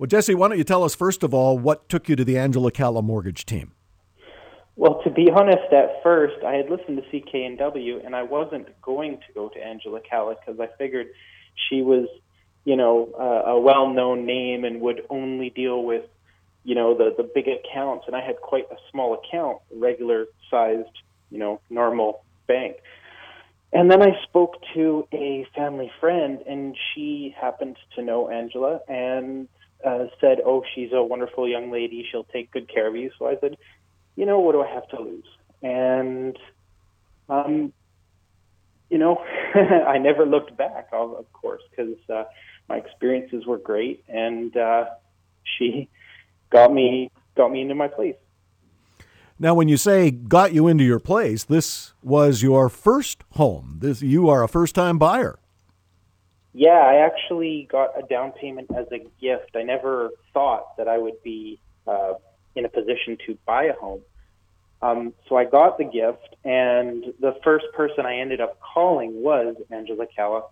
Well, Jesse, why don't you tell us first of all what took you to the Angela Calla mortgage team? Well, to be honest, at first I had listened to CKNW and I wasn't going to go to Angela Calla because I figured she was, you know, uh, a well-known name and would only deal with, you know, the the big accounts. And I had quite a small account, regular sized, you know, normal bank. And then I spoke to a family friend, and she happened to know Angela and uh, said, "Oh, she's a wonderful young lady. She'll take good care of you." So I said, "You know, what do I have to lose?" And, um, you know, I never looked back, of course, because uh, my experiences were great, and uh, she got me got me into my place. Now, when you say got you into your place, this was your first home. This you are a first time buyer. Yeah, I actually got a down payment as a gift. I never thought that I would be uh, in a position to buy a home. Um, so I got the gift, and the first person I ended up calling was Angela Calla,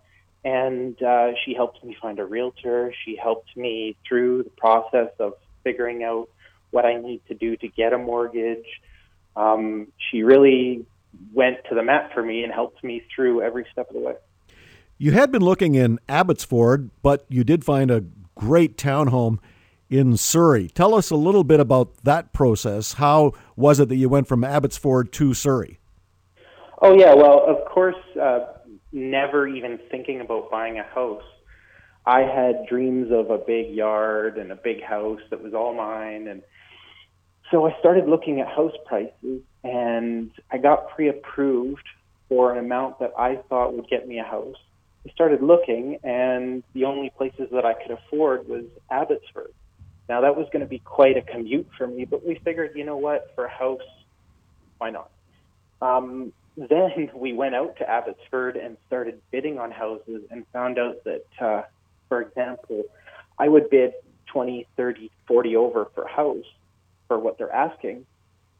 and uh, she helped me find a realtor. She helped me through the process of figuring out what I need to do to get a mortgage. Um, she really went to the mat for me and helped me through every step of the way. You had been looking in Abbotsford, but you did find a great townhome in Surrey. Tell us a little bit about that process. How was it that you went from Abbotsford to Surrey? Oh, yeah. Well, of course, uh, never even thinking about buying a house. I had dreams of a big yard and a big house that was all mine. And so I started looking at house prices and I got pre approved for an amount that I thought would get me a house. I started looking, and the only places that I could afford was Abbotsford. Now, that was going to be quite a commute for me, but we figured, you know what, for a house, why not? Um, then we went out to Abbotsford and started bidding on houses and found out that, uh, for example, I would bid 20, 30, 40 over for a house for what they're asking.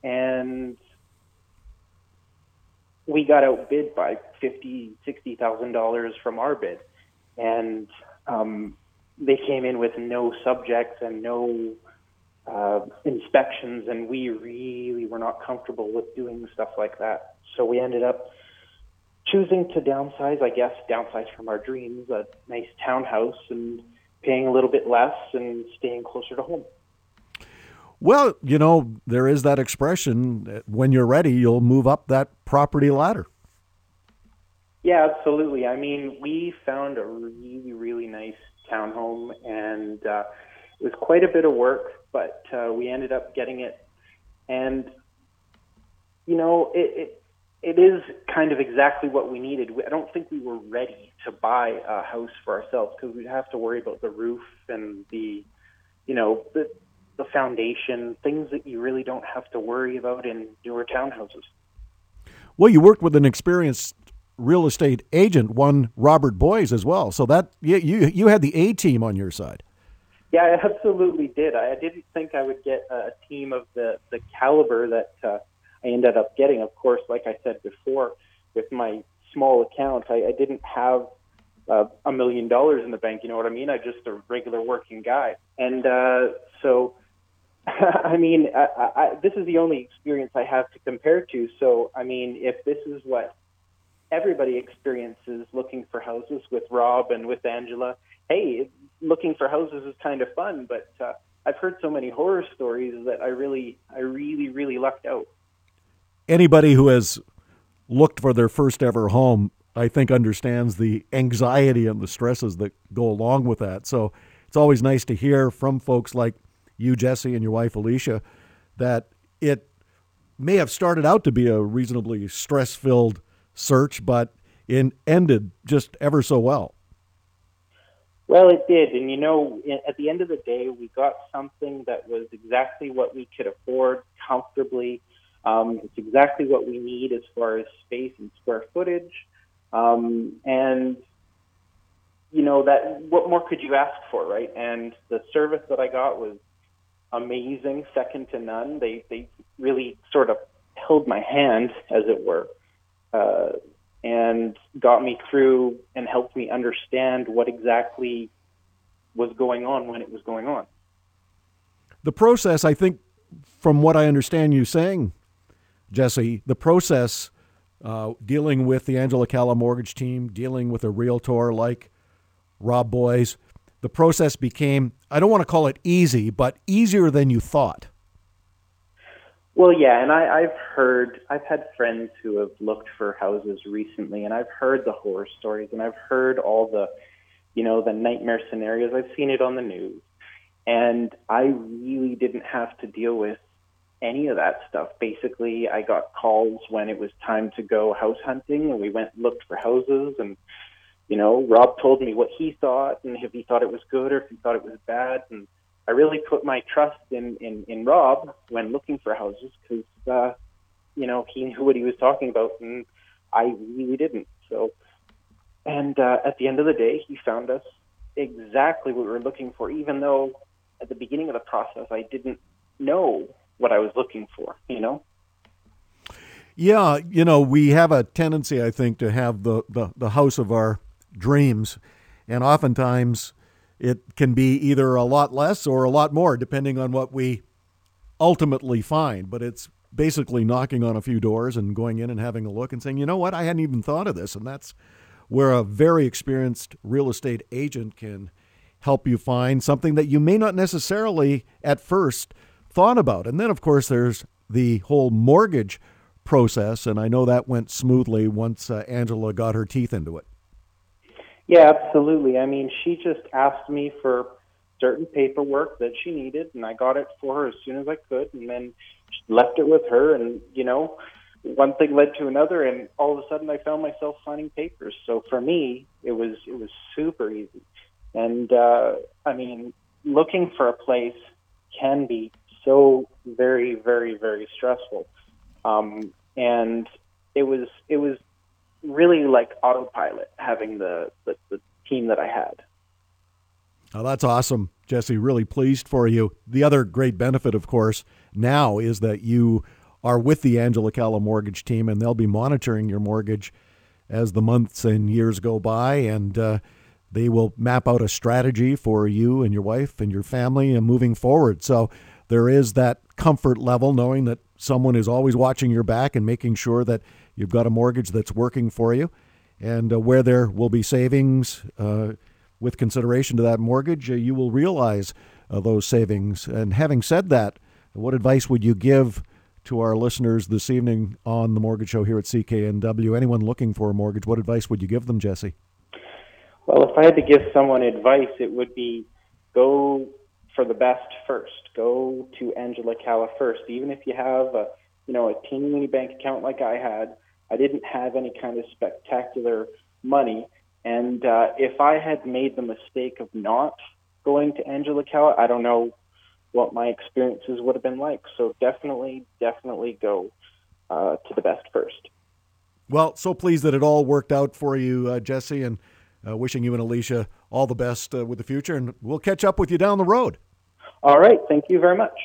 And we got outbid by fifty, sixty thousand dollars from our bid, and um, they came in with no subjects and no uh, inspections, and we really were not comfortable with doing stuff like that. So we ended up choosing to downsize, I guess, downsize from our dreams, a nice townhouse, and paying a little bit less and staying closer to home. Well, you know, there is that expression when you're ready, you'll move up that property ladder. Yeah, absolutely. I mean, we found a really, really nice townhome, and uh, it was quite a bit of work, but uh, we ended up getting it. And, you know, it, it, it is kind of exactly what we needed. I don't think we were ready to buy a house for ourselves because we'd have to worry about the roof and the, you know, the the foundation, things that you really don't have to worry about in newer townhouses. Well, you worked with an experienced real estate agent, one Robert Boys as well. So that you you, you had the A team on your side. Yeah, I absolutely did. I didn't think I would get a team of the the caliber that uh, I ended up getting. Of course, like I said before, with my small account, I, I didn't have uh, a million dollars in the bank. You know what I mean? I'm just a regular working guy, and uh, so I mean, I, I, this is the only experience I have to compare to. So, I mean, if this is what everybody experiences looking for houses with Rob and with Angela, hey, looking for houses is kind of fun. But uh, I've heard so many horror stories that I really, I really, really lucked out. Anybody who has looked for their first ever home, I think, understands the anxiety and the stresses that go along with that. So it's always nice to hear from folks like you, Jesse, and your wife, Alicia, that it may have started out to be a reasonably stress filled search, but it ended just ever so well. Well, it did. And you know, at the end of the day, we got something that was exactly what we could afford comfortably. Um, it's exactly what we need as far as space and square footage. Um, and you know that what more could you ask for, right? And the service that I got was amazing, second to none. They they really sort of held my hand, as it were, uh, and got me through and helped me understand what exactly was going on when it was going on. the process, I think, from what I understand you saying, Jesse, the process uh, dealing with the Angela Calla mortgage team, dealing with a realtor like Rob Boies, the process became, I don't want to call it easy, but easier than you thought. Well, yeah, and I, I've heard, I've had friends who have looked for houses recently, and I've heard the horror stories, and I've heard all the, you know, the nightmare scenarios. I've seen it on the news, and I really didn't have to deal with any of that stuff. Basically, I got calls when it was time to go house hunting, and we went and looked for houses, and you know, Rob told me what he thought, and if he thought it was good or if he thought it was bad, and I really put my trust in in, in Rob when looking for houses because uh, you know he knew what he was talking about, and I really didn't. So, and uh, at the end of the day, he found us exactly what we were looking for, even though at the beginning of the process I didn't know what I was looking for. You know. Yeah, you know, we have a tendency, I think, to have the, the, the house of our dreams, and oftentimes it can be either a lot less or a lot more, depending on what we ultimately find. But it's basically knocking on a few doors and going in and having a look and saying, you know what, I hadn't even thought of this. And that's where a very experienced real estate agent can help you find something that you may not necessarily at first thought about. And then, of course, there's the whole mortgage process. And I know that went smoothly once uh, Angela got her teeth into it. Yeah, absolutely. I mean, she just asked me for certain paperwork that she needed, and I got it for her as soon as I could, and then left it with her. And you know, one thing led to another, and all of a sudden, I found myself signing papers. So for me, it was it was super easy. And uh, I mean, looking for a place can be so very, very, very stressful. Um, and it was it was really like autopilot having the, the, the team that I had. Oh, that's awesome, Jesse. Really pleased for you. The other great benefit, of course, now is that you are with the Angela Calla mortgage team, and they'll be monitoring your mortgage as the months and years go by, and uh, they will map out a strategy for you and your wife and your family and moving forward. So there is that comfort level knowing that someone is always watching your back and making sure that you've got a mortgage that's working for you, and uh, where there will be savings uh, with consideration to that mortgage, uh, you will realize uh, those savings. And having said that, what advice would you give to our listeners this evening on the Mortgage Show here at CKNW? Anyone looking for a mortgage, what advice would you give them, Jesse? Well, if I had to give someone advice, it would be go for the best first. Go to Angela Calla first, even if you have a you know a teeny bank account like I had. I didn't have any kind of spectacular money. And uh, if I had made the mistake of not going to Angela Calla, I don't know what my experiences would have been like. So definitely, definitely go uh, to the best first. Well, so pleased that it all worked out for you, uh, Jesse, and uh, wishing you and Alicia all the best uh, with the future. And we'll catch up with you down the road. All right. Thank you very much.